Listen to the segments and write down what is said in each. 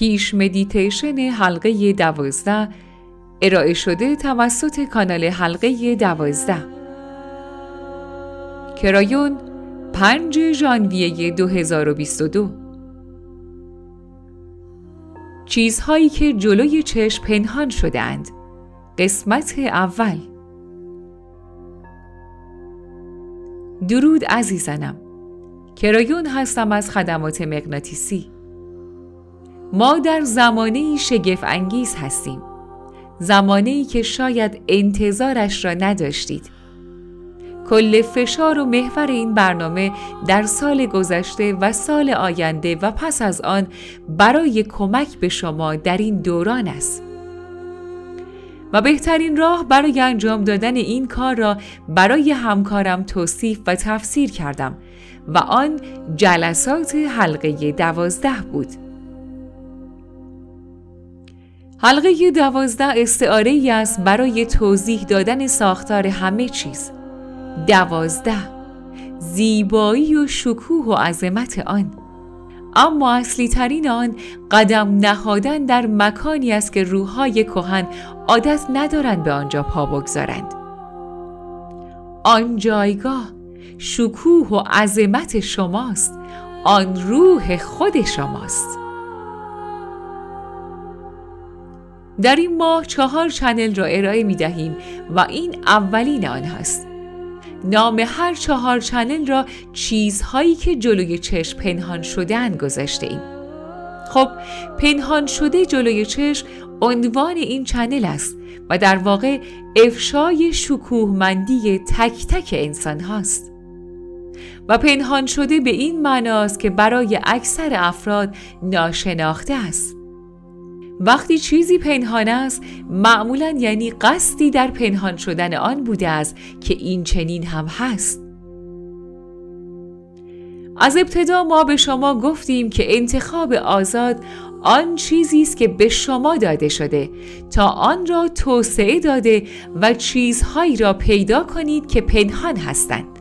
پیش مدیتیشن حلقه دوازده. ارائه شده توسط کانال حلقه دوازده. کرایون 5 ژانویه 2022 چیزهایی که جلوی چشم پنهان شدهاند. قسمت اول. درود عزیزانم. کرایون هستم از خدمات مغناطیسی. ما در زمانه شگف انگیز هستیم زمانه که شاید انتظارش را نداشتید کل فشار و محور این برنامه در سال گذشته و سال آینده و پس از آن برای کمک به شما در این دوران است. و بهترین راه برای انجام دادن این کار را برای همکارم توصیف و تفسیر کردم و آن جلسات حلقه دوازده بود. حلقه دوازده استعاره ای است برای توضیح دادن ساختار همه چیز. دوازده. زیبایی و شکوه و عظمت آن. اما اصلی ترین آن قدم نهادن در مکانی است که روحهای کهن عادت ندارند به آنجا پا بگذارند. آن جایگاه شکوه و عظمت شماست. آن روح خود شماست. در این ماه چهار چنل را ارائه می دهیم و این اولین آن هست نام هر چهار چنل را چیزهایی که جلوی چشم پنهان شدن گذاشته ایم. خب پنهان شده جلوی چشم عنوان این چنل است و در واقع افشای شکوهمندی تک تک انسان هاست. و پنهان شده به این معناست که برای اکثر افراد ناشناخته است. وقتی چیزی پنهان است معمولا یعنی قصدی در پنهان شدن آن بوده است که این چنین هم هست. از ابتدا ما به شما گفتیم که انتخاب آزاد آن چیزی است که به شما داده شده. تا آن را توسعه داده و چیزهایی را پیدا کنید که پنهان هستند.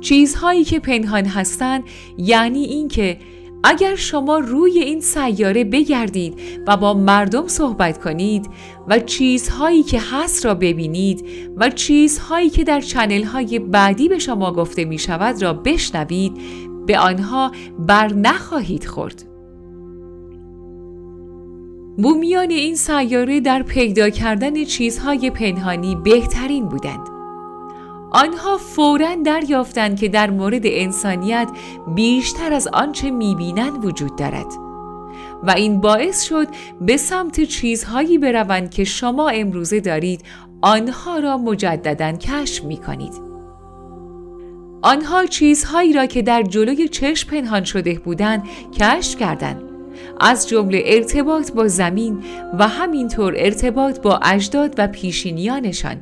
چیزهایی که پنهان هستند یعنی اینکه اگر شما روی این سیاره بگردید و با مردم صحبت کنید و چیزهایی که هست را ببینید و چیزهایی که در چنل های بعدی به شما گفته می شود را بشنوید به آنها بر نخواهید خورد. بومیان این سیاره در پیدا کردن چیزهای پنهانی بهترین بودند. آنها فورا دریافتند که در مورد انسانیت بیشتر از آنچه می‌بینند وجود دارد. و این باعث شد به سمت چیزهایی بروند که شما امروزه دارید آنها را مجددا کشف می کنید. آنها چیزهایی را که در جلوی چشم پنهان شده بودند کشف کردند. از جمله ارتباط با زمین و همینطور ارتباط با اجداد و پیشینیانشان.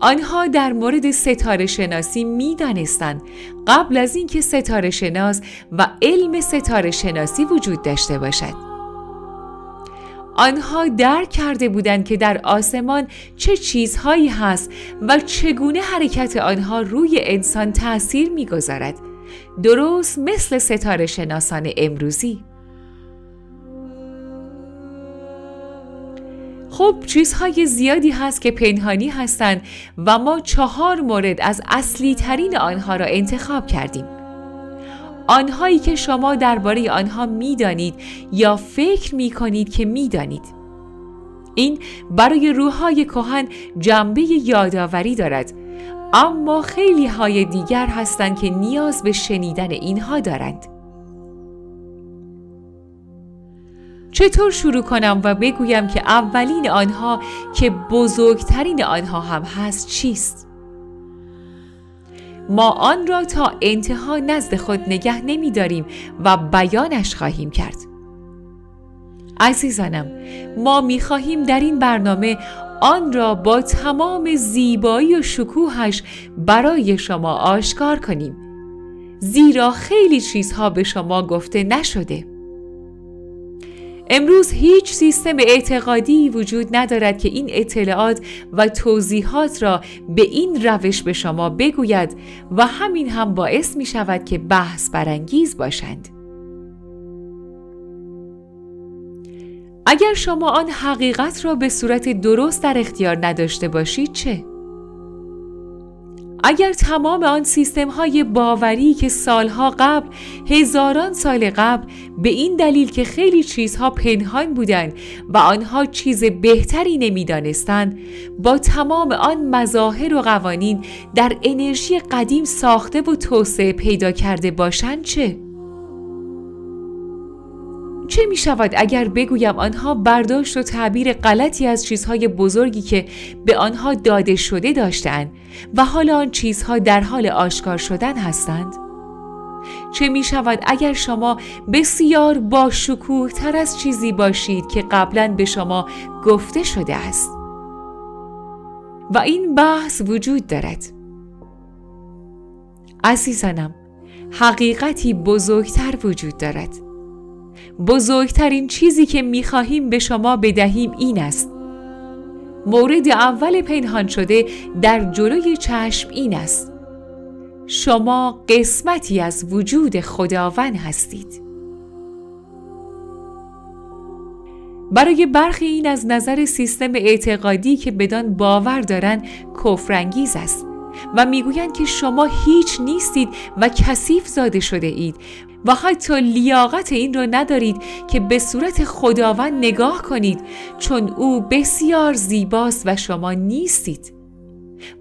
آنها در مورد ستاره شناسی می دانستند قبل از اینکه ستاره شناس و علم ستاره شناسی وجود داشته باشد. آنها درک کرده بودند که در آسمان چه چیزهایی هست و چگونه حرکت آنها روی انسان تأثیر می‌گذارد. درست مثل ستاره شناسان امروزی. خب چیزهای زیادی هست که پنهانی هستند و ما چهار مورد از اصلی ترین آنها را انتخاب کردیم. آنهایی که شما درباره آنها می‌دانید یا فکر می کنید که می‌دانید. این برای روحهای کهن جنبه یادآوری دارد اما خیلی های دیگر هستند که نیاز به شنیدن اینها دارند. چطور شروع کنم و بگویم که اولین آنها که بزرگترین آنها هم هست چیست؟ ما آن را تا انتها نزد خود نگه نمی داریم و بیانش خواهیم کرد. عزیزانم ما می خواهیم در این برنامه آن را با تمام زیبایی و شکوهش برای شما آشکار کنیم زیرا خیلی چیزها به شما گفته نشده امروز هیچ سیستم اعتقادی وجود ندارد که این اطلاعات و توضیحات را به این روش به شما بگوید و همین هم باعث می شود که بحث برانگیز باشند. اگر شما آن حقیقت را به صورت درست در اختیار نداشته باشید چه؟ اگر تمام آن سیستم های باوری که سالها قبل هزاران سال قبل به این دلیل که خیلی چیزها پنهان بودند و آنها چیز بهتری نمی‌دانستند با تمام آن مظاهر و قوانین در انرژی قدیم ساخته و توسعه پیدا کرده باشند چه؟ چه می شود اگر بگویم آنها برداشت و تعبیر غلطی از چیزهای بزرگی که به آنها داده شده داشتند و حالا آن چیزها در حال آشکار شدن هستند؟ چه می شود اگر شما بسیار با شکوه تر از چیزی باشید که قبلا به شما گفته شده است؟ و این بحث وجود دارد. عزیزانم، حقیقتی بزرگتر وجود دارد. بزرگترین چیزی که می‌خواهیم به شما بدهیم این است. مورد اول پنهان شده در جلوی چشم این است. شما قسمتی از وجود خداوند هستید. برای برخی این از نظر سیستم اعتقادی که بدان باور دارند کفرانگیز است. و می‌گویند که شما هیچ نیستید و کثیف زاده شده اید و حتی لیاقت این را ندارید که به صورت خداوند نگاه کنید چون او بسیار زیباست و شما نیستید.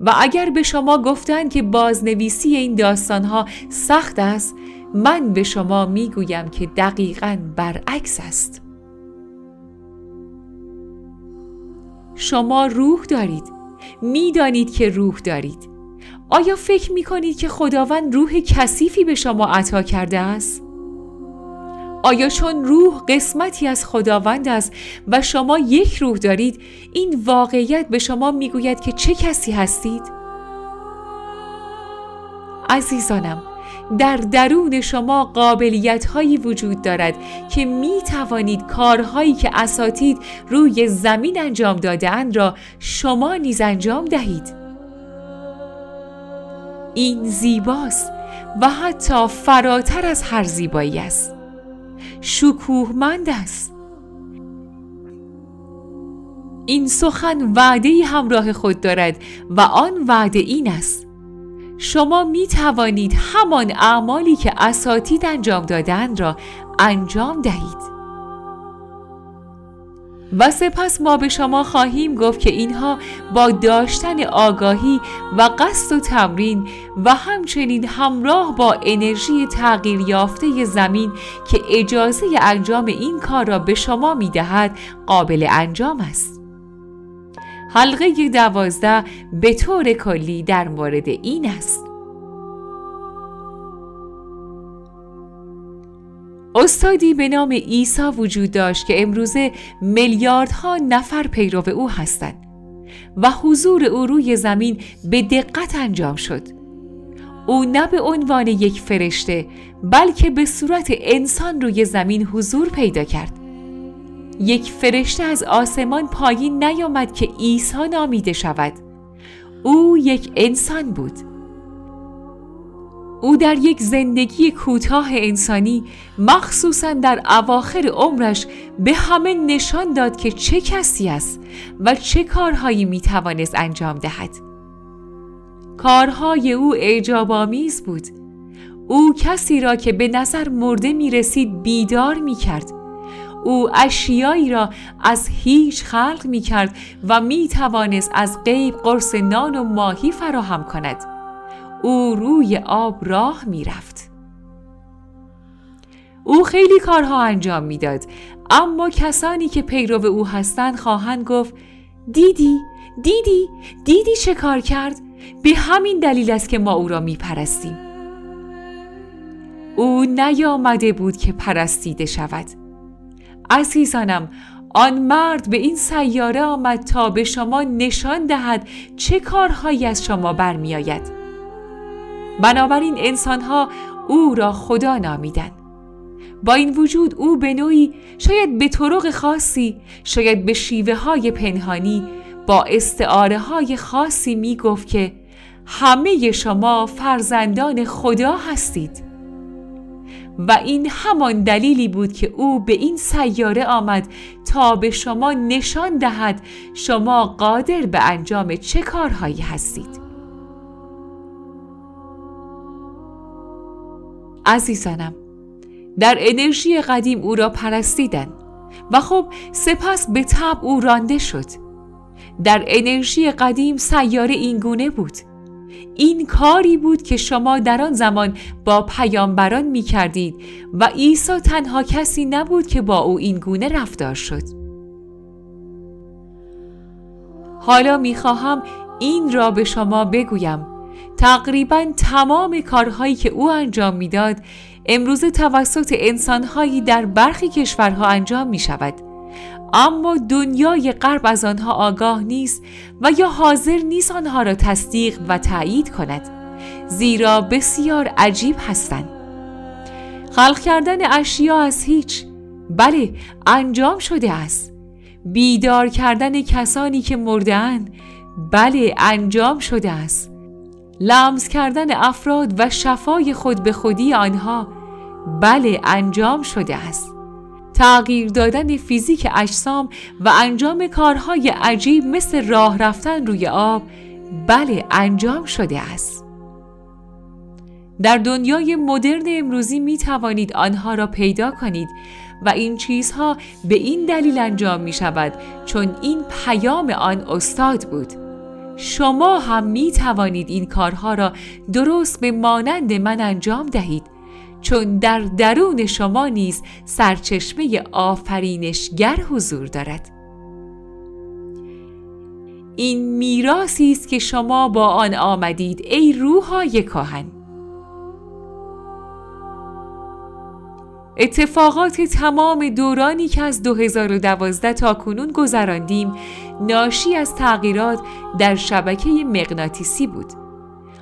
و اگر به شما گفتند که بازنویسی این داستانها سخت است من به شما می‌گویم که دقیقا برعکس است. شما روح دارید. می‌دانید که روح دارید. آیا فکر می کنید که خداوند روح کثیفی به شما عطا کرده است؟ آیا چون روح قسمتی از خداوند است و شما یک روح دارید این واقعیت به شما می‌گوید که چه کسی هستید؟ عزیزانم در درون شما قابلیت هایی وجود دارد که می توانید کارهایی که اساتید روی زمین انجام داده را شما نیز انجام دهید این زیباست و حتی فراتر از هر زیبایی است. شکوهمند است. این سخن وعده همراه خود دارد و آن وعده این است. شما می توانید همان اعمالی که اساتید انجام دادن را انجام دهید. و سپس ما به شما خواهیم گفت که اینها با داشتن آگاهی و قصد و تمرین و همچنین همراه با انرژی تغییر یافته زمین که اجازه انجام این کار را به شما می دهد قابل انجام است. حلقه دوازده به طور کلی در مورد این است. استادی به نام عیسی وجود داشت که امروزه میلیاردها نفر پیرو او هستند و حضور او روی زمین به دقت انجام شد. او نه به عنوان یک فرشته بلکه به صورت انسان روی زمین حضور پیدا کرد. یک فرشته از آسمان پایین نیامد که عیسی نامیده شود. او یک انسان بود. او در یک زندگی کوتاه انسانی مخصوصا در اواخر عمرش به همه نشان داد که چه کسی است و چه کارهایی می توانست انجام دهد. کارهای او اعجاب آمیز بود. او کسی را که به نظر مرده می رسید بیدار می کرد او اشیایی را از هیچ خلق می کرد و می توانست از غیب قرص نان و ماهی فراهم کند. او روی آب راه می‌رفت. او خیلی کارها انجام می‌داد اما کسانی که پیرو او هستند خواهند گفت دیدی دیدی دیدی چه کار کرد؟ به همین دلیل است که ما او را میپرستیم. او نیامده بود که پرستیده شود. عزیزانم آن مرد به این سیاره آمد تا به شما نشان دهد چه کارهایی از شما برمیآید. بنابراین انسانها او را خدا نامیدند. با این وجود او به نوعی شاید به طرق خاصی شاید به شیوه های پنهانی با استعاره های خاصی می گفت که همه شما فرزندان خدا هستید. و این همان دلیلی بود که او به این سیاره آمد تا به شما نشان دهد شما قادر به انجام چه کارهایی هستید. عزیزانم در انرژی قدیم او را پرستیدن و خب سپس به تب او رانده شد. در انرژی قدیم سیاره اینگونه بود. این کاری بود که شما در آن زمان با پیامبران می کردید و عیسی تنها کسی نبود که با او این گونه رفتار شد. حالا می خواهم این را به شما بگویم. تقریبا تمام کارهایی که او انجام می‌داد امروز توسط انسانهایی در برخی کشورها انجام می شود اما دنیای غرب از آنها آگاه نیست و یا حاضر نیست آنها را تصدیق و تایید کند. زیرا بسیار عجیب هستند. خلق کردن اشیا از هیچ. بله انجام شده است. بیدار کردن کسانی که مردهاند. بله انجام شده است. لمس کردن افراد و شفای خود به خودی آنها بله انجام شده است. تغییر دادن فیزیک اجسام و انجام کارهای عجیب مثل راه رفتن روی آب بله انجام شده است. در دنیای مدرن امروزی می توانید آنها را پیدا کنید و این چیزها به این دلیل انجام می شود چون این پیام آن استاد بود. شما هم می توانید این کارها را درست به مانند من انجام دهید. چون در درون شما نیز سرچشمه آفرینشگر حضور دارد. این میراسی است که شما با آن آمدید ای روحای کاهن. اتفاقات تمام دورانی که از 2012 تا کنون گذراندیم ناشی از تغییرات در شبکه مغناطیسی بود.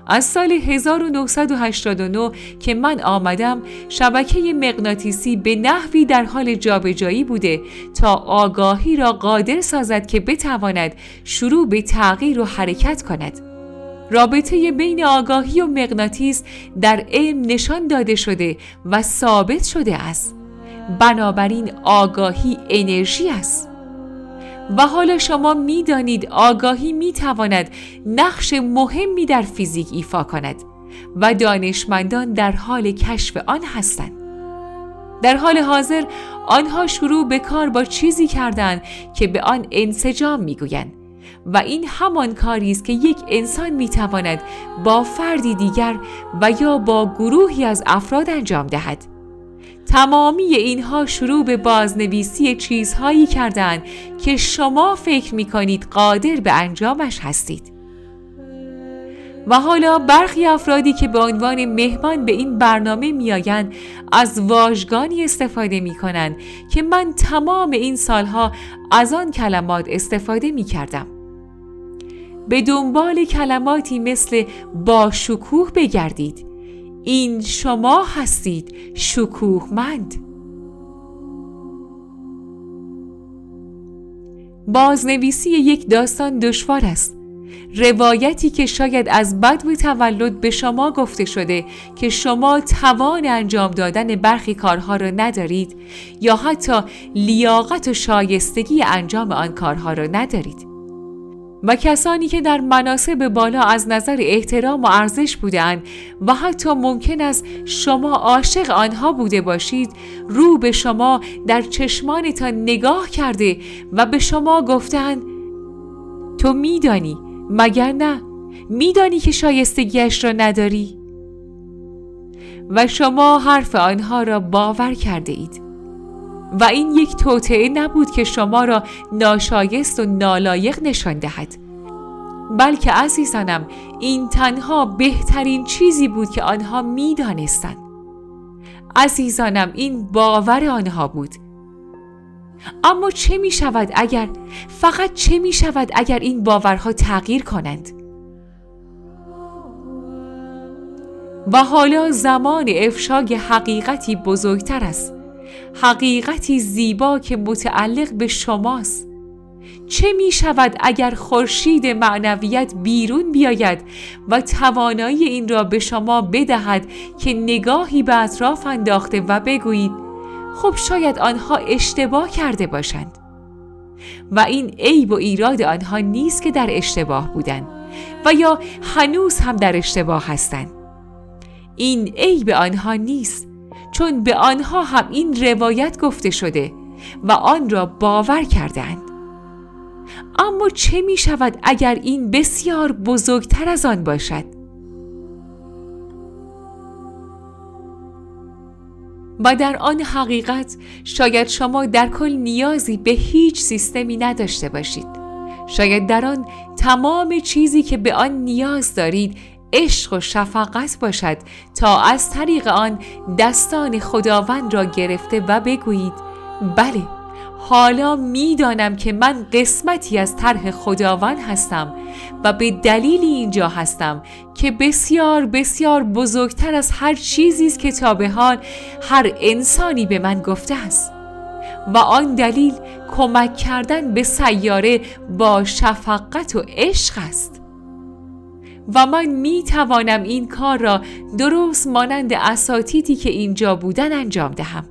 از سال 1989 که من آمدم شبکه مغناطیسی به نحوی در حال جابجایی بوده تا آگاهی را قادر سازد که بتواند شروع به تغییر و حرکت کند. رابطه بین آگاهی و مغناطیس در علم نشان داده شده و ثابت شده است. بنابراین آگاهی انرژی است. و حالا شما می‌دانید آگاهی می تواند نقش مهمی در فیزیک ایفا کند و دانشمندان در حال کشف آن هستند. در حال حاضر آنها شروع به کار با چیزی کردند که به آن انسجام می‌گویند. و این همان کاری است که یک انسان می‌تواند با فردی دیگر و یا با گروهی از افراد انجام دهد. تمامی اینها شروع به بازنویسی چیزهایی کردند که شما فکر می کنید قادر به انجامش هستید. و حالا برخی افرادی که به عنوان مهمان به این برنامه میآیند از واژگانی استفاده می کنند که من تمام این سالها از آن کلمات استفاده می کردم. به دنبال کلماتی مثل با شکوه بگردید. این شما هستید شکوهمند. بازنویسی یک داستان دشوار است. روایتی که شاید از بد و تولد به شما گفته شده که شما توان انجام دادن برخی کارها را ندارید یا حتی لیاقت و شایستگی انجام آن کارها را ندارید. و کسانی که در مناسب بالا از نظر احترام و ارزش بودند و حتی ممکن است شما عاشق آنها بوده باشید رو به شما در چشمانتان نگاه کرده و به شما گفتند تو میدانی؟ مگر نه؟ میدانی که شایستگیش را نداری؟ و شما حرف آنها را باور کرده اید. و این یک توطعه نبود که شما را ناشایست و نالایق نشان دهد. بلکه عزیزانم این تنها بهترین چیزی بود که آنها می‌دانستند. عزیزانم این باور آنها بود. اما چه می شود اگر فقط چه می شود اگر این باورها تغییر کنند؟ و حالا زمان افشای حقیقتی بزرگتر است. حقیقتی زیبا که متعلق به شماست. چه می شود اگر خورشید معنویت بیرون بیاید و توانایی این را به شما بدهد که نگاهی به اطراف انداخته و بگویید خب شاید آنها اشتباه کرده باشند. و این عیب و ایراد آنها نیست که در اشتباه بودند و یا هنوز هم در اشتباه هستند. این عیب آنها نیست چون به آنها هم این روایت گفته شده و آن را باور کردند. اما چه می شود اگر این بسیار بزرگتر از آن باشد؟ و در آن حقیقت شاید شما در کل نیازی به هیچ سیستمی نداشته باشید. شاید در آن تمام چیزی که به آن نیاز دارید عشق و شفقت باشد تا از طریق آن دستان خداوند را گرفته و بگویید بله حالا می‌دانم که من قسمتی از طرح خداوند هستم و به دلیلی اینجا هستم که بسیار بسیار بزرگتر از هر چیزی است که تا به حال هر انسانی به من گفته است. و آن دلیل کمک کردن به سیاره با شفقت و عشق است. و من می توانم این کار را درست مانند اساتیدی که اینجا بودن انجام دهم.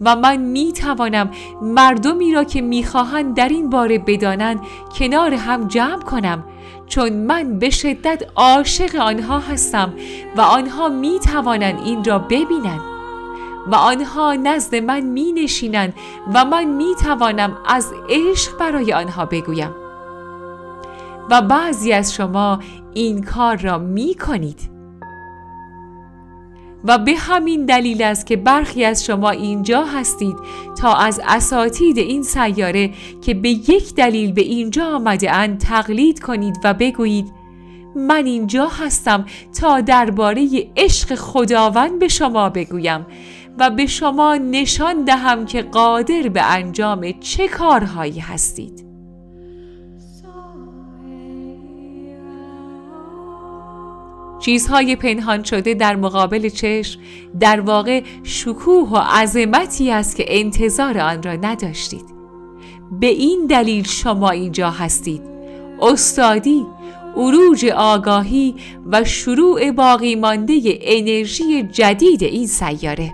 و من می توانم مردمی را که می‌خواهند در این باره بدانند کنار هم جمع کنم چون من به شدت عاشق آنها هستم و آنها می توانند این را ببینند. و آنها نزد من می نشینند و من می توانم از عشق برای آنها بگویم. و بعضی از شما این کار را می کنید و به همین دلیل است که برخی از شما اینجا هستید تا از اساتید این سیاره که به یک دلیل به اینجا آمده اند تقلید کنید و بگویید من اینجا هستم تا درباره عشق خداوند به شما بگویم و به شما نشان دهم که قادر به انجام چه کارهایی هستید. چیزهای پنهان شده در مقابل چشم در واقع شکوه و عظمتی است که انتظار آن را نداشتید. به این دلیل شما اینجا هستید. استادی عروج آگاهی و شروع باقی مانده انرژی جدید این سیاره.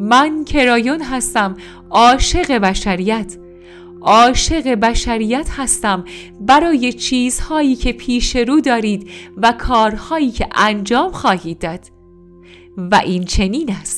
من کرایون هستم عاشق بشریت. عاشق بشریت هستم برای چیزهایی که پیش رو دارید و کارهایی که انجام خواهید داد. و این چنین است.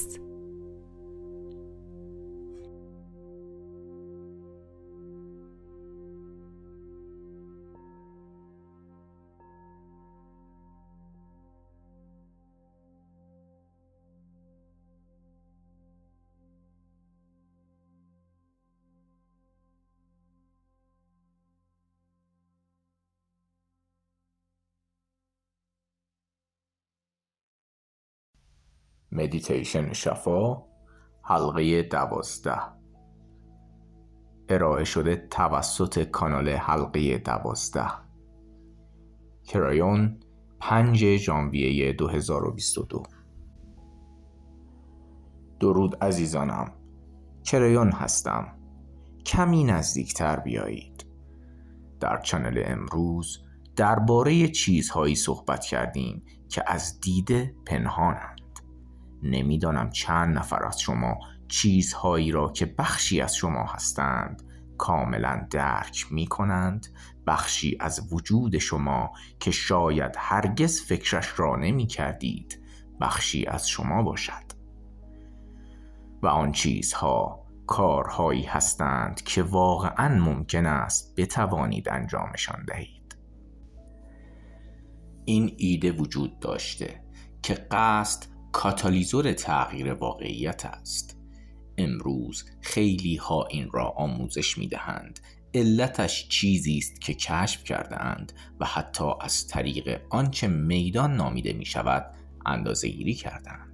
مدیتیشن شفا حلقه دوازده. ارائه شده توسط کانال حلقه دوازده. کرایون 5 ژانویه 2022 درود عزیزانم. کرایون هستم. کمی نزدیکتر بیایید. در channel امروز درباره چیزهایی صحبت کردیم که از دیده پنهانند نمی‌دانم چند نفر از شما چیزهایی را که بخشی از شما هستند کاملا درک می کنند بخشی از وجود شما که شاید هرگز فکرش را نمی کردید بخشی از شما باشد. و آن چیزها کارهایی هستند که واقعا ممکن است بتوانید انجامشان دهید. این ایده وجود داشته که قصد کاتالیزور تغییر واقعیت است. امروز خیلی ها این را آموزش می دهند علتش چیزی است که کشف کرده اند و حتی از طریق آنچه میدان نامیده می شود اندازه گیری کردند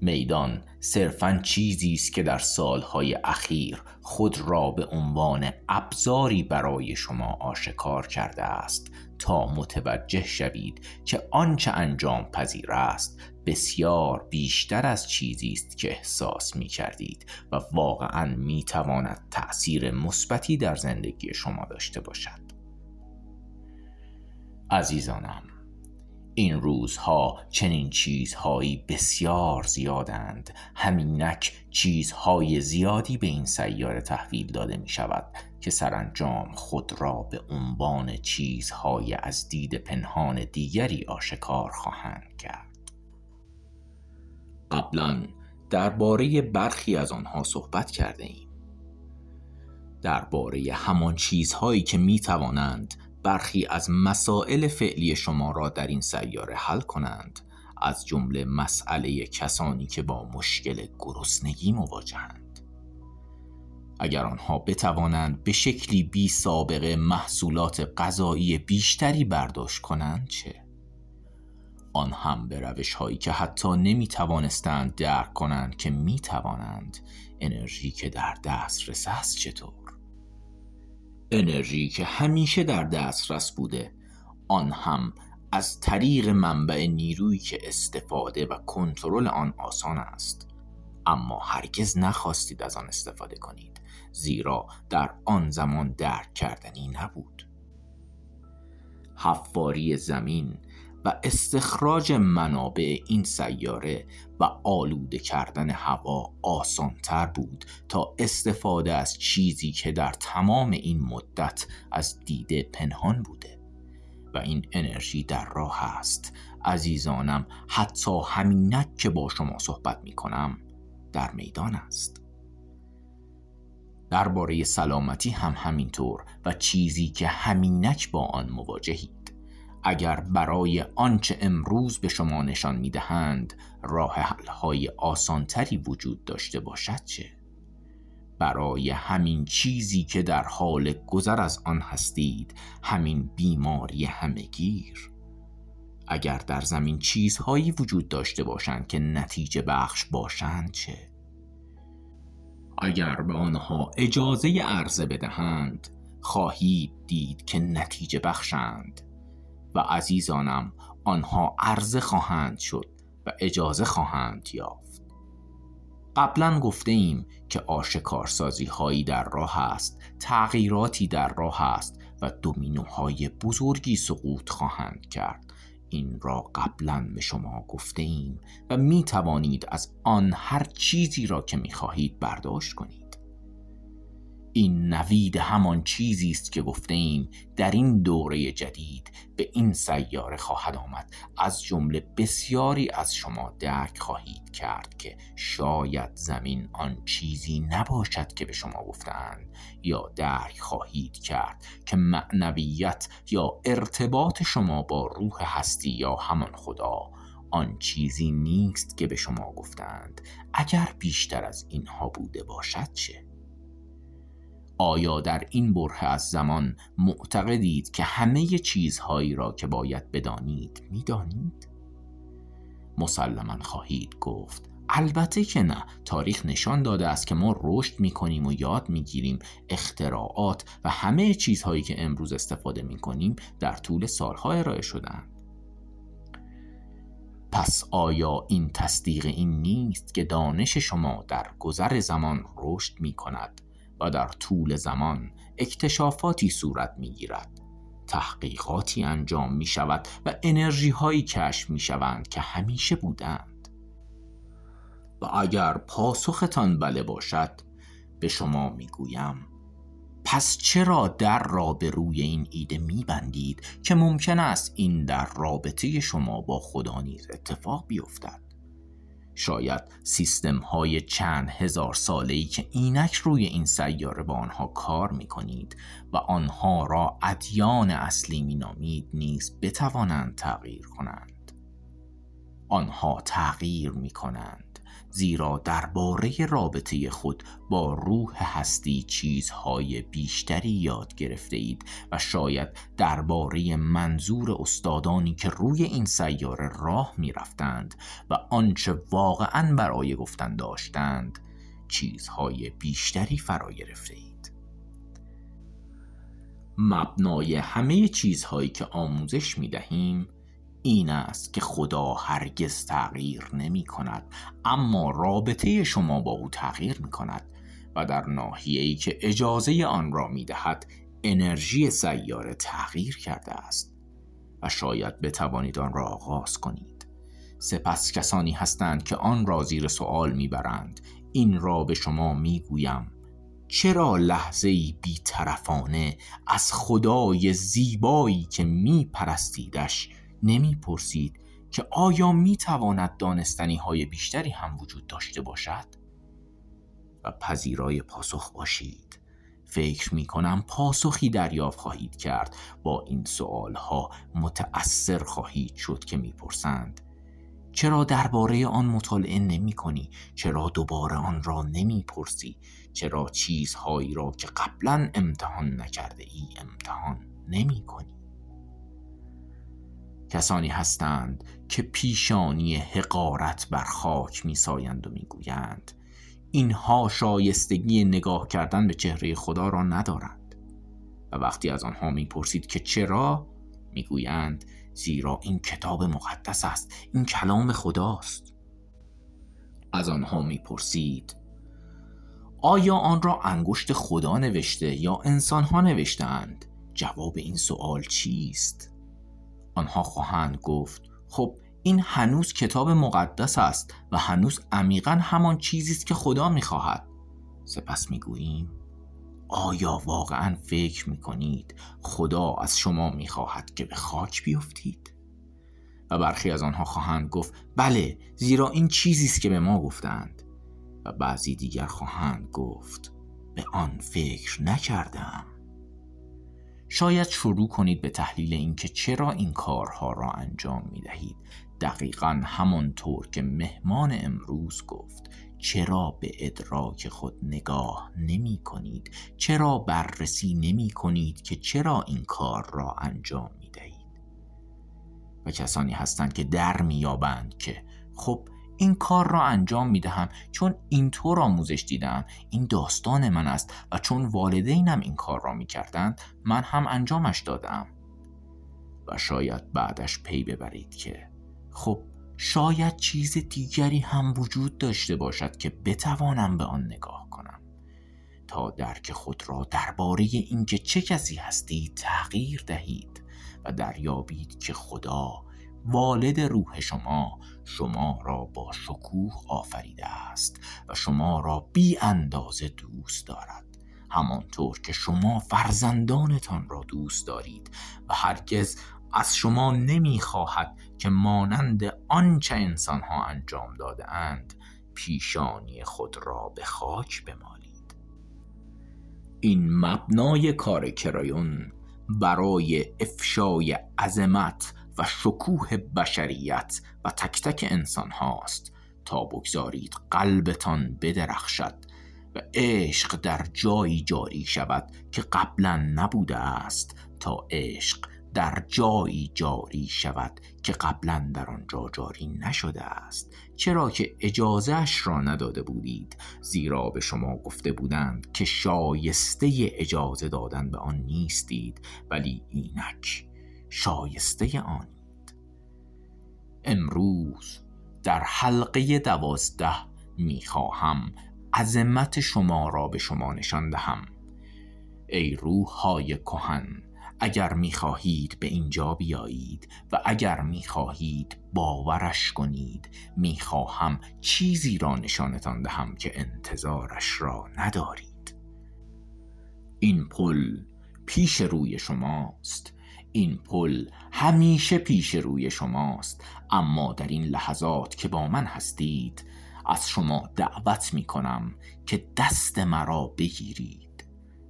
میدان صرفا چیزی است که در سالهای اخیر خود را به عنوان ابزاری برای شما آشکار کرده است تا متوجه شوید که آنچه انجام پذیر است بسیار بیشتر از چیزی است که احساس می کردید و واقعا می تواند تأثیر مثبتی در زندگی شما داشته باشد. عزیزانم این روزها چنین چیزهایی بسیار زیادند. همینک چیزهای زیادی به این سیاره تحویل داده می شود که سرانجام خود را به عنوان چیزهای از دید پنهان دیگری آشکار خواهند کرد. قبلا درباره برخی از آنها صحبت کرده ایم. درباره همان چیزهایی که می توانند برخی از مسائل فعلی شما را در این سیاره حل کنند از جمله مسئله کسانی که با مشکل گرسنگی مواجهند اگر آنها بتوانند به شکلی بی سابقه محصولات غذایی بیشتری برداشت کنند چه؟ آن هم به روش هایی که حتی نمی توانستند درک کنند که می توانند انرژی که در دست است چطور؟ انرژی که همیشه در دسترس بوده آن هم از طریق منبع نیرویی که استفاده و کنترل آن آسان است. اما هرگز نخواستید از آن استفاده کنید زیرا در آن زمان درک کردنی نبود. حفاری زمین و استخراج منابع این سیاره و آلوده کردن هوا آسانتر بود تا استفاده از چیزی که در تمام این مدت از دیده پنهان بوده. و این انرژی در راه است. عزیزانم حتی همینک که با شما صحبت می کنم در میدان است. درباره سلامتی هم همینطور و چیزی که همینک با آن مواجهی. اگر برای آنچه امروز به شما نشان می‌دهند راه حلهای آسانتری وجود داشته باشد چه؟ برای همین چیزی که در حال گذر از آن هستید همین بیماری همگیر اگر در زمین چیزهایی وجود داشته باشند که نتیجه بخش باشند چه؟ اگر به آنها اجازه عرضه بدهند خواهید دید که نتیجه بخشند و عزیزانم آنها عرضه خواهند شد و اجازه خواهند یافت. قبلا گفته ایم که آشکارسازی هایی در راه است تغییراتی در راه است و دومینوهای بزرگی سقوط خواهند کرد. این را قبلا به شما گفته ایم و می توانید از آن هر چیزی را که می خواهید برداشت کنید. این نوید همان چیزی است که گفته ایم در این دوره جدید به این سیاره خواهد آمد. از جمله بسیاری از شما درک خواهید کرد که شاید زمین آن چیزی نباشد که به شما گفتند یا درک خواهید کرد که معنویت یا ارتباط شما با روح هستی یا همان خدا آن چیزی نیست که به شما گفتند اگر بیشتر از اینها بوده باشد چه؟ آیا در این بره از زمان معتقدید که همه چیزهایی را که باید بدانید می‌دانید؟ مسلما خواهید گفت البته که نه. تاریخ نشان داده است که ما رشد می کنیم و یاد می گیریم اختراعات و همه چیزهایی که امروز استفاده می کنیم در طول سالها ارائه شدند پس آیا این تصدیق این نیست که دانش شما در گذر زمان رشد می کند و در طول زمان اکتشافاتی صورت می گیرد تحقیقاتی انجام می شود و انرژی هایی کشف می شوند که همیشه بودند. و اگر پاسختان بله باشد به شما می گویم پس چرا در را به روی این ایده می بندید که ممکن است این در رابطه شما با خدا نیز اتفاق بیفتد؟ شاید سیستم های چند هزار ساله ای که اینک روی این سیاره با آنها کار می کنید و آنها را ادیان اصلی می نامید نیز بتوانند تغییر کنند. آنها تغییر می کنند زیرا درباره رابطه خود با روح هستی چیزهای بیشتری یاد گرفته اید و شاید درباره منظور استادانی که روی این سیاره راه می رفتند و آنچه واقعا برای گفتن داشتند چیزهای بیشتری فرا گرفته اید مبنای همه چیزهایی که آموزش می دهیم این است که خدا هرگز تغییر نمی کند اما رابطه شما با او تغییر می کند و در ای که اجازه آن را می دهد انرژی سیاره تغییر کرده است و شاید بتوانید آن را آغاز کنید. سپس کسانی هستند که آن را زیر سوال می‌برند این را به شما می‌گویم چرا لحظه بیطرفانه از خدای زیبایی که میپرستیدش نمی‌پرسید که آیا می‌تواند دانستنی های بیشتری هم وجود داشته باشد؟ و پذیرای پاسخ باشید فکر می کنم پاسخی دریافت خواهید کرد با این سوال ها متأثر خواهید شد که می‌پرسند چرا درباره آن مطالعه نمی کنی؟ چرا دوباره آن را نمی پرسی؟ چرا چیزهایی را که قبلا امتحان نکرده ای امتحان نمی کنی؟ کسانی هستند که پیشانی حقارت بر خاک میسایند و می‌گویند اینها شایستگی نگاه کردن به چهره خدا را ندارند. و وقتی از آنها می‌پرسید که چرا می‌گویند زیرا این کتاب مقدس است این کلام خداست. از آنها می‌پرسید آیا آن را انگشت خدا نوشته یا انسانها نوشتهاند؟ جواب این سوال چیست؟ آنها خواهند گفت خب این هنوز کتاب مقدس است و هنوز عمیقا همان چیزی است که خدا می‌خواهد. سپس می‌گوییم آیا واقعا فکر می‌کنید خدا از شما می‌خواهد که به خاک بیفتید؟ و برخی از آنها خواهند گفت بله زیرا این چیزی است که به ما گفتند. و بعضی دیگر خواهند گفت به آن فکر نکردم. شاید شروع کنید به تحلیل اینکه چرا این کارها را انجام می دهید دقیقا همانطور که مهمان امروز گفت چرا به ادراک خود نگاه نمی کنید چرا بررسی نمی کنید که چرا این کار را انجام می دهید و کسانی هستند که در میابند که خب این کار را انجام می دهم چون اینطور آموزش دیدم این داستان من است و چون والدینم این کار را می کردند من هم انجامش دادم. و شاید بعدش پی ببرید که خب شاید چیز دیگری هم وجود داشته باشد که بتوانم به آن نگاه کنم. تا درک خود را درباره اینکه چه کسی هستی تغییر دهید و دریابید که خدا والد روح شما شما را با شکوه آفریده است و شما را بی اندازه دوست دارد. همانطور که شما فرزندانتان را دوست دارید و هرگز از شما نمی‌خواهد که مانند آنچه انسان ها انجام داده اند پیشانی خود را به خاک بمالید. این مبنای کار کرایون برای افشای عظمت و شکوه بشریت و تک تک انسان هاست تا بگذارید قلبتان بدرخشد و عشق در جایی جاری شود که قبلا نبوده است تا عشق در جایی جاری شود که قبلا در آنجا جاری نشده است. چرا که اجازهش را نداده بودید زیرا به شما گفته بودند که شایسته اجازه دادن به آن نیستید ولی اینک. شایسته آنید امروز در حلقه دوازده می‌خواهم عظمت شما را به شما نشان دهم. ای روح های کهن اگر می‌خواهید به اینجا بیایید و اگر می‌خواهید باورش کنید می‌خواهم چیزی را نشانتان دهم که انتظارش را ندارید. این پل پیش روی شماست. این پل همیشه پیش روی شماست اما در این لحظات که با من هستید از شما دعوت می کنم که دست مرا بگیرید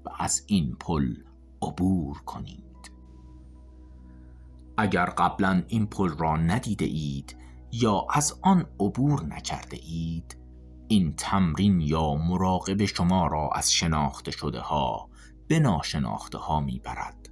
و از این پل عبور کنید. اگر قبلا این پل را ندیده اید یا از آن عبور نکرده اید این تمرین یا مراقب شما را از شناخته شده ها به ناشناخته ها می برد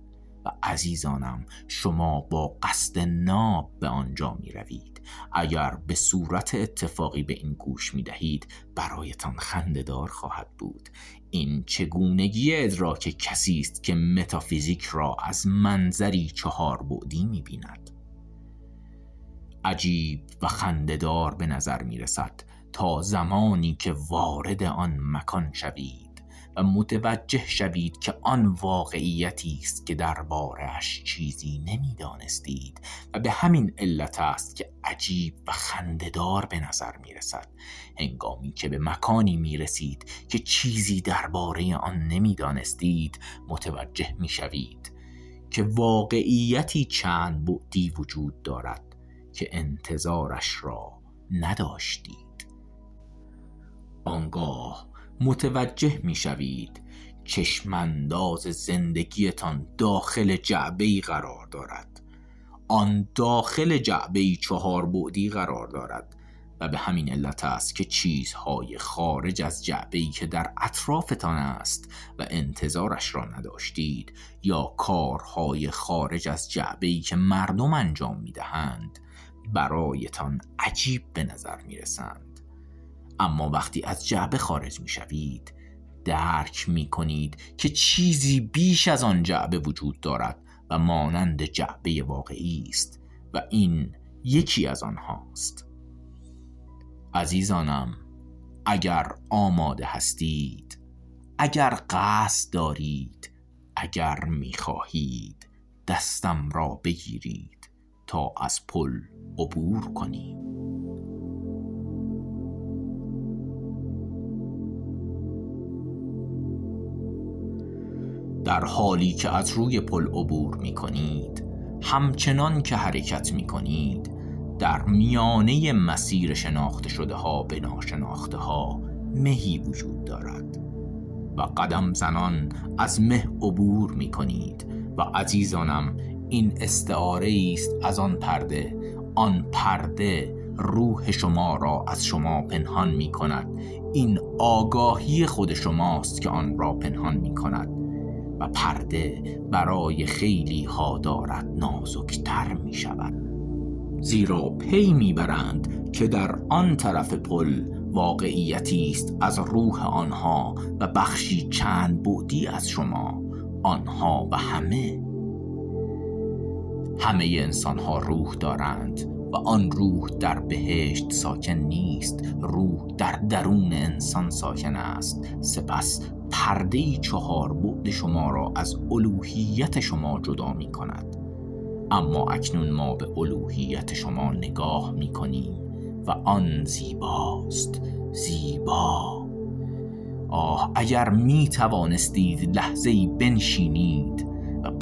و عزیزانم شما با قصد ناب به آنجا می روید اگر به صورت اتفاقی به این گوش می دهید برایتان خندهدار خواهد بود. این چگونگی ادراک کسی است که متافیزیک را از منظری چهار بعدی می بیند عجیب و خندهدار به نظر می رسد تا زمانی که وارد آن مکان شوید. و متوجه شوید که آن واقعیتی است که دربارهاش چیزی نمی‌دانستید و به همین علت است که عجیب و خندهدار به نظر می رسد هنگامی که به مکانی می رسید که چیزی درباره آن نمی‌دانستید متوجه می شوید که واقعیتی چند بعدی وجود دارد که انتظارش را نداشتید. آنگاه متوجه می شوید چشمانداز زندگیتان داخل جعبه قرار دارد. آن داخل جعبه چهار بعدی قرار دارد و به همین علت است که چیزهای خارج از جعبه که در اطرافتان است و انتظارش را نداشتید یا کارهای خارج از جعبه که مردم انجام می دهند برایتان عجیب به نظر می رسند اما وقتی از جعبه خارج می شوید درک می کنید که چیزی بیش از آن جعبه وجود دارد و مانند جعبه واقعی است و این یکی از آنهاست. عزیزانم اگر آماده هستید اگر قصد دارید اگر خواهید دستم را بگیرید تا از پل عبور کنیم. در حالی که از روی پل عبور می کنید همچنان که حرکت می کنید در میانه مسیر شناخته شده ها به ناشناخته ها مهی وجود دارد و قدم زنان از مه عبور می کنید و عزیزانم این استعاره است از آن پرده. آن پرده روح شما را از شما پنهان می کند این آگاهی خود شماست که آن را پنهان می کند پرده برای خیلی ها دارد نازکتر می شود. زیرا پی می‌برند که در آن طرف پل واقعیتی است از روح آنها و بخشی چند بودی از شما آنها و همه. همه انسان ها روح دارند و آن روح در بهشت ساکن نیست روح در درون انسان ساکن است. سپس پرده چهار بعد شما را از الوهیت شما جدا می کند اما اکنون ما به الوهیت شما نگاه می کنیم و آن زیباست زیبا. آه اگر می توانستید لحظه بنشینید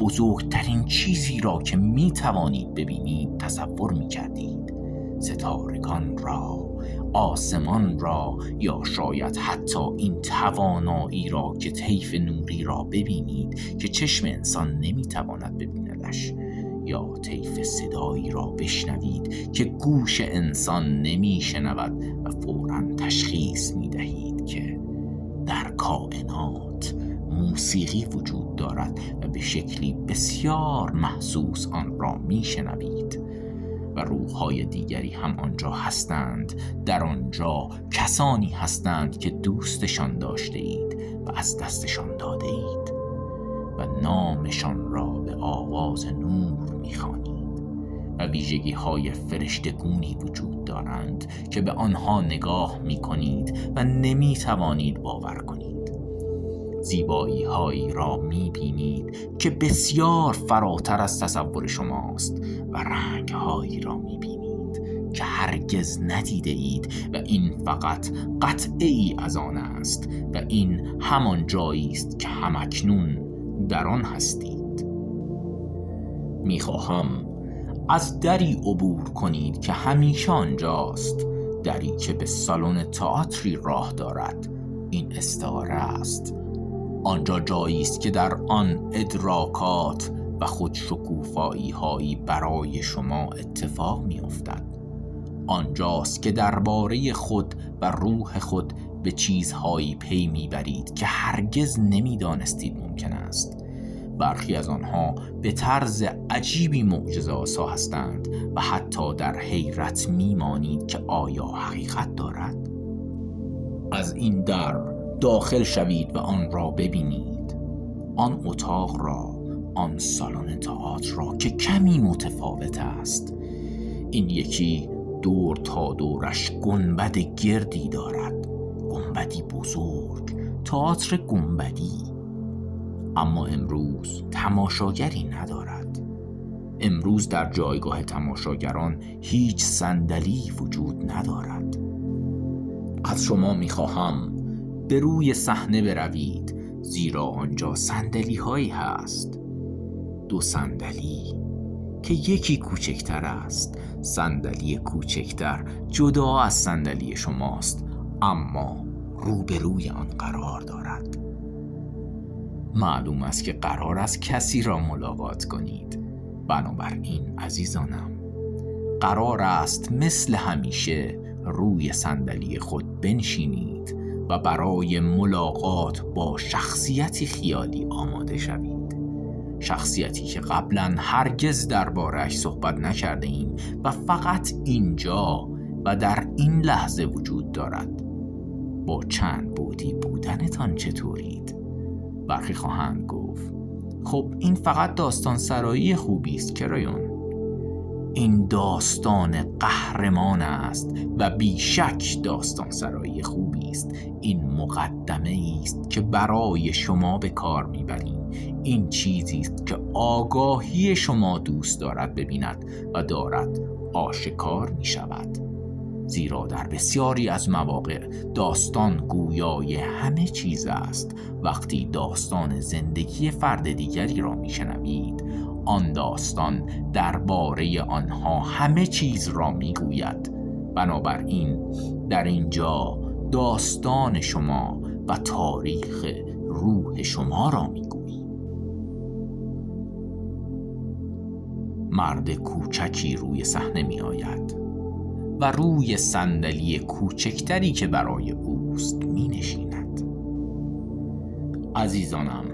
بزرگترین چیزی را که می توانید ببینید تصور می کردید ستارگان را آسمان را یا شاید حتی این توانایی را که طیف نوری را ببینید که چشم انسان نمی‌تواند ببیندش یا طیف صدایی را بشنوید که گوش انسان نمیشنود و فورا تشخیص می‌دهید که در کائنات موسیقی وجود دارد و به شکلی بسیار محسوس آن را میشنوید. و روحهای دیگری هم آنجا هستند. در آنجا کسانی هستند که دوستشان داشته اید و از دستشان داده اید و نامشان را به آواز نور می‌خوانید. و ویژگی های فرشتگونی وجود دارند که به آنها نگاه می کنید و نمی توانید باور کنید. زیبایی هایی را می بینید که بسیار فراتر از تصور شماست و رنگ هایی را می بینید که هرگز ندیده اید و این فقط قطعه ای از آن است و این همان جایی است که همکنون در آن هستید. می‌خواهم از دری عبور کنید که همیشه آنجاست دری که به سالن تئاتری راه دارد. این استعاره است. آنجا جایی است که در آن ادراکات و خود شکوفایی هایی برای شما اتفاق می افتد. آنجاست که درباره خود و روح خود به چیزهایی پی می‌برید که هرگز نمی‌دانستید ممکن است برخی از آنها به طرز عجیبی معجزه آسا هستند و حتی در حیرت میمانید که آیا حقیقت دارد از این در داخل شوید و آن را ببینید. آن اتاق را آن سالن تئاتر را که کمی متفاوت است. این یکی دور تا دورش گنبد گردی دارد. گنبدی بزرگ تئاتر گنبدی. اما امروز تماشاگری ندارد. امروز در جایگاه تماشاگران هیچ صندلی وجود ندارد. از شما می‌خواهم به روی صحنه بروید زیرا آنجا صندلی هایی هست. دو صندلی که یکی کوچکتر است. صندلی کوچکتر جدا از صندلی شماست اما روبروی آن قرار دارد. معلوم است که قرار است کسی را ملاقات کنید. بنابراین عزیزانم قرار است مثل همیشه روی صندلی خود بنشینید. و برای ملاقات با شخصیتی خیالی آماده شوید. شخصیتی که قبلا هرگز دربارهش صحبت نکرده ایم و فقط اینجا و در این لحظه وجود دارد. با چند بودی بودنتان چطورید؟ برخی خواهند گفت خب این فقط داستان سرایی خوبی است کرایون این داستان قهرمان است و بیشک داستان سرایی خوبی است این مقدمه است که برای شما به کار می‌بریم. این چیزی است که آگاهی شما دوست دارد ببیند و دارد آشکار می شود زیرا در بسیاری از مواقع داستان گویای همه چیز است. وقتی داستان زندگی فرد دیگری را میشنوید آن داستان درباره آنها همه چیز را می‌گوید. بنابراین در اینجا داستان شما و تاریخ روح شما را می‌گوییم مرد کوچکی روی صحنه می آید و روی صندلی کوچکتری که برای اوست می نشیند عزیزانم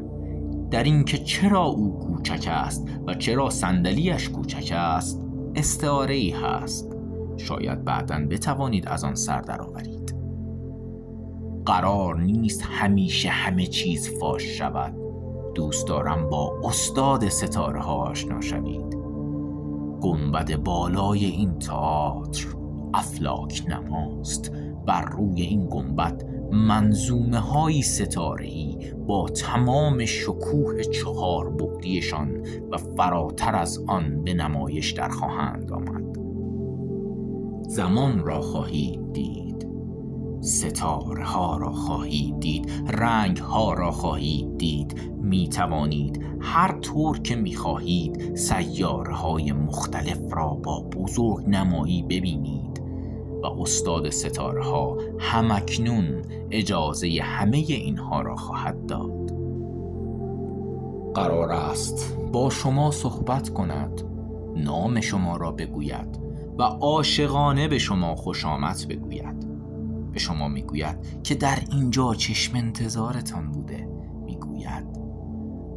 در اینکه چرا او کوچک است و چرا صندلیاش کوچک است استعاره ای هست. شاید بعدا بتوانید از آن سر درآورید. قرار نیست همیشه همه چیز فاش شود. دوست دارم با استاد ستاره ها آشنا شوید. گنبد بالای این تئاتر افلاک نماست. بر روی این گنبد منظومه های ستاره با تمام شکوه چهار بودیشان و فراتر از آن به نمایش در خواهند آمد. زمان را خواهید دید. ستاره ها را خواهید دید رنگ ها را خواهید دید. می توانید هر طور که می خواهید سیاره های مختلف را با بزرگ نمایی ببینید. و استاد ستاره ها همکنون اجازه همه اینها را خواهد داد. قرار است با شما صحبت کند نام شما را بگوید و عاشقانه به شما خوش آمد بگوید. به شما می‌گوید که در اینجا چشم انتظارتان بوده. می‌گوید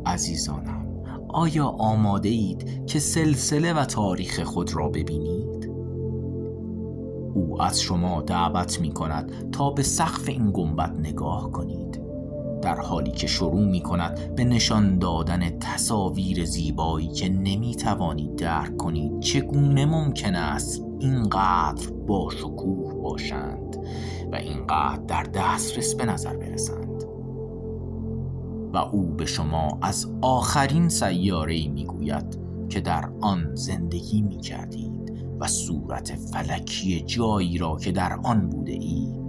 عزیزانم آیا آماده اید که سلسله و تاریخ خود را ببینید؟ او از شما دعوت می کند تا به سقف این گنبد نگاه کنید. در حالی که شروع می کند به نشان دادن تصاویر زیبایی که نمی توانید درک کنید چگونه ممکن است اینقدر با شکوه باشند؟ و اینقدر در دسترس به نظر برسند. و او به شما از آخرین سیاره می گوید که در آن زندگی می کردید و صورت فلکی جایی را که در آن بوده اید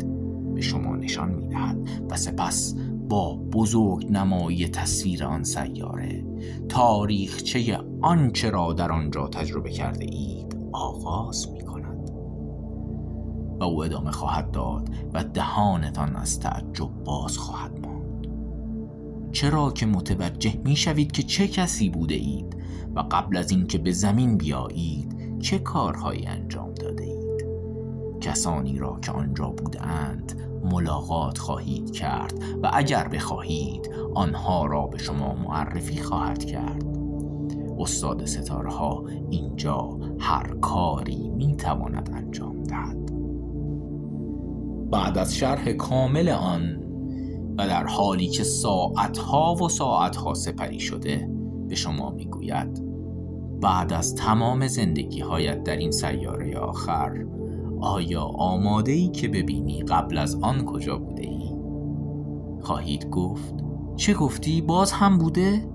به شما نشان می دهد و سپس با بزرگ نمایی تصویر آن سیاره تاریخچه آنچه را در آنجا تجربه کرده اید آغاز می کند و او ادامه خواهد داد و دهانتان از تعجب باز خواهد ماند. چرا که متوجه می شوید که چه کسی بوده اید و قبل از اینکه به زمین بیایید چه کارهایی انجام داده اید؟ کسانی را که آنجا بودند ملاقات خواهید کرد و اگر بخواهید آنها را به شما معرفی خواهد کرد. استاد ستاره ها اینجا هر کاری می تواند انجام دهد. بعد از شرح کامل آن و در حالی که ساعتها و ساعتها سپری شده به شما می‌گوید بعد از تمام زندگی هایت در این سیاره آخر آیا آماده ای که ببینی قبل از آن کجا بوده ای؟ خواهید گفت چه گفتی باز هم بوده؟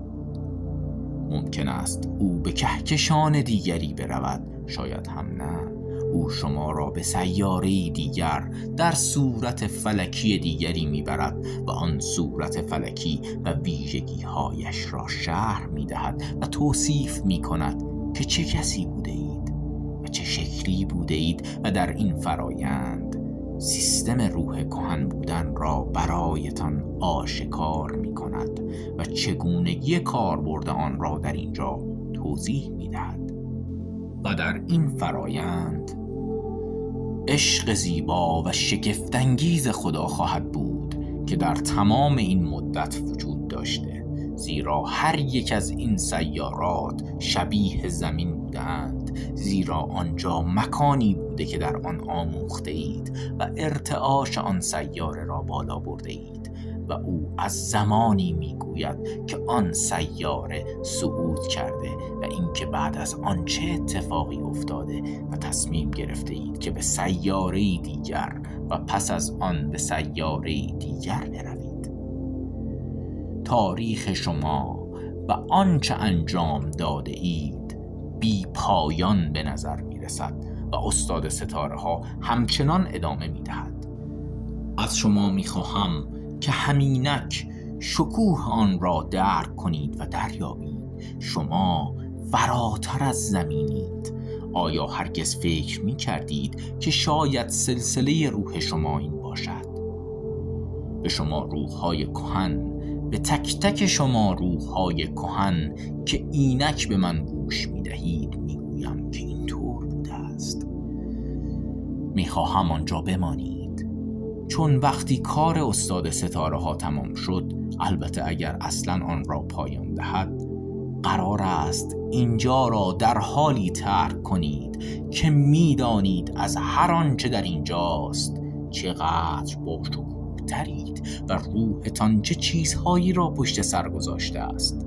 ممکن است او به کهکشان دیگری برود شاید هم نه او شما را به سیاره دیگر در صورت فلکی دیگری می‌برد و آن صورت فلکی و ویژگی هایش را شهر می‌دهد و توصیف می کند که چه کسی بوده اید و چه شکلی بوده اید و در این فرایند سیستم روح کهن بودن را برایتان آشکار می کند و چگونگی کاربرد آن را در اینجا توضیح می دهد. و در این فرایند عشق زیبا و شگفتانگیز خدا خواهد بود که در تمام این مدت وجود داشته زیرا هر یک از این سیارات شبیه زمین بودند زیرا آنجا مکانی بوده که در آن آموخته اید و ارتعاش آن سیاره را بالا برده اید و او از زمانی می‌گوید که آن سیاره صعود کرده و اینکه بعد از آن چه اتفاقی افتاده و تصمیم گرفته اید که به سیاره دیگر و پس از آن به سیاره دیگر بروید تاریخ شما و آنچه انجام داده اید بی پایان به نظر می رسد و استاد ستاره ها همچنان ادامه می دهد. از شما می خواهم که همینک شکوه آن را درک کنید و دریابید. شما فراتر از زمینید. آیا هرگز فکر می کردید که شاید سلسله روح شما این باشد؟ به شما روحهای کهن به تک تک شما روحهای کهن که اینک به من گوش می دهید می گویم که اینطور بوده است. می خواهم آنجا بمانید. چون وقتی کار استاد ستاره ها تمام شد البته اگر اصلا آن را پایان دهد قرار است اینجا را در حالی ترک کنید که می‌دانید از هر آنچه در اینجاست چقدر با ترید و روحتان چه چیزهایی را پشت سر گذاشته است.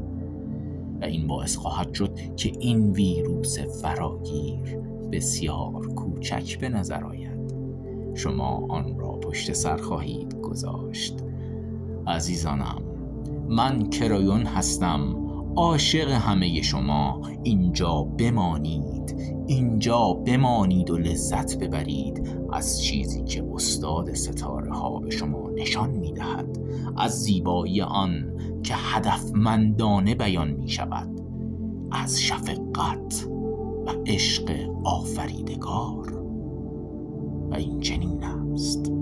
و این باعث خواهد شد که این ویروس فراگیر بسیار کوچک به نظر آید. شما آن را پشت سر خواهید گذاشت. عزیزانم من کرایون هستم. عاشق همه شما. اینجا بمانید. اینجا بمانید و لذت ببرید. از چیزی که استاد ستاره ها به شما نشان می دهد از زیبایی آن که هدفمندانه بیان می شود از شفقت و عشق آفریدگار. و این چنین است.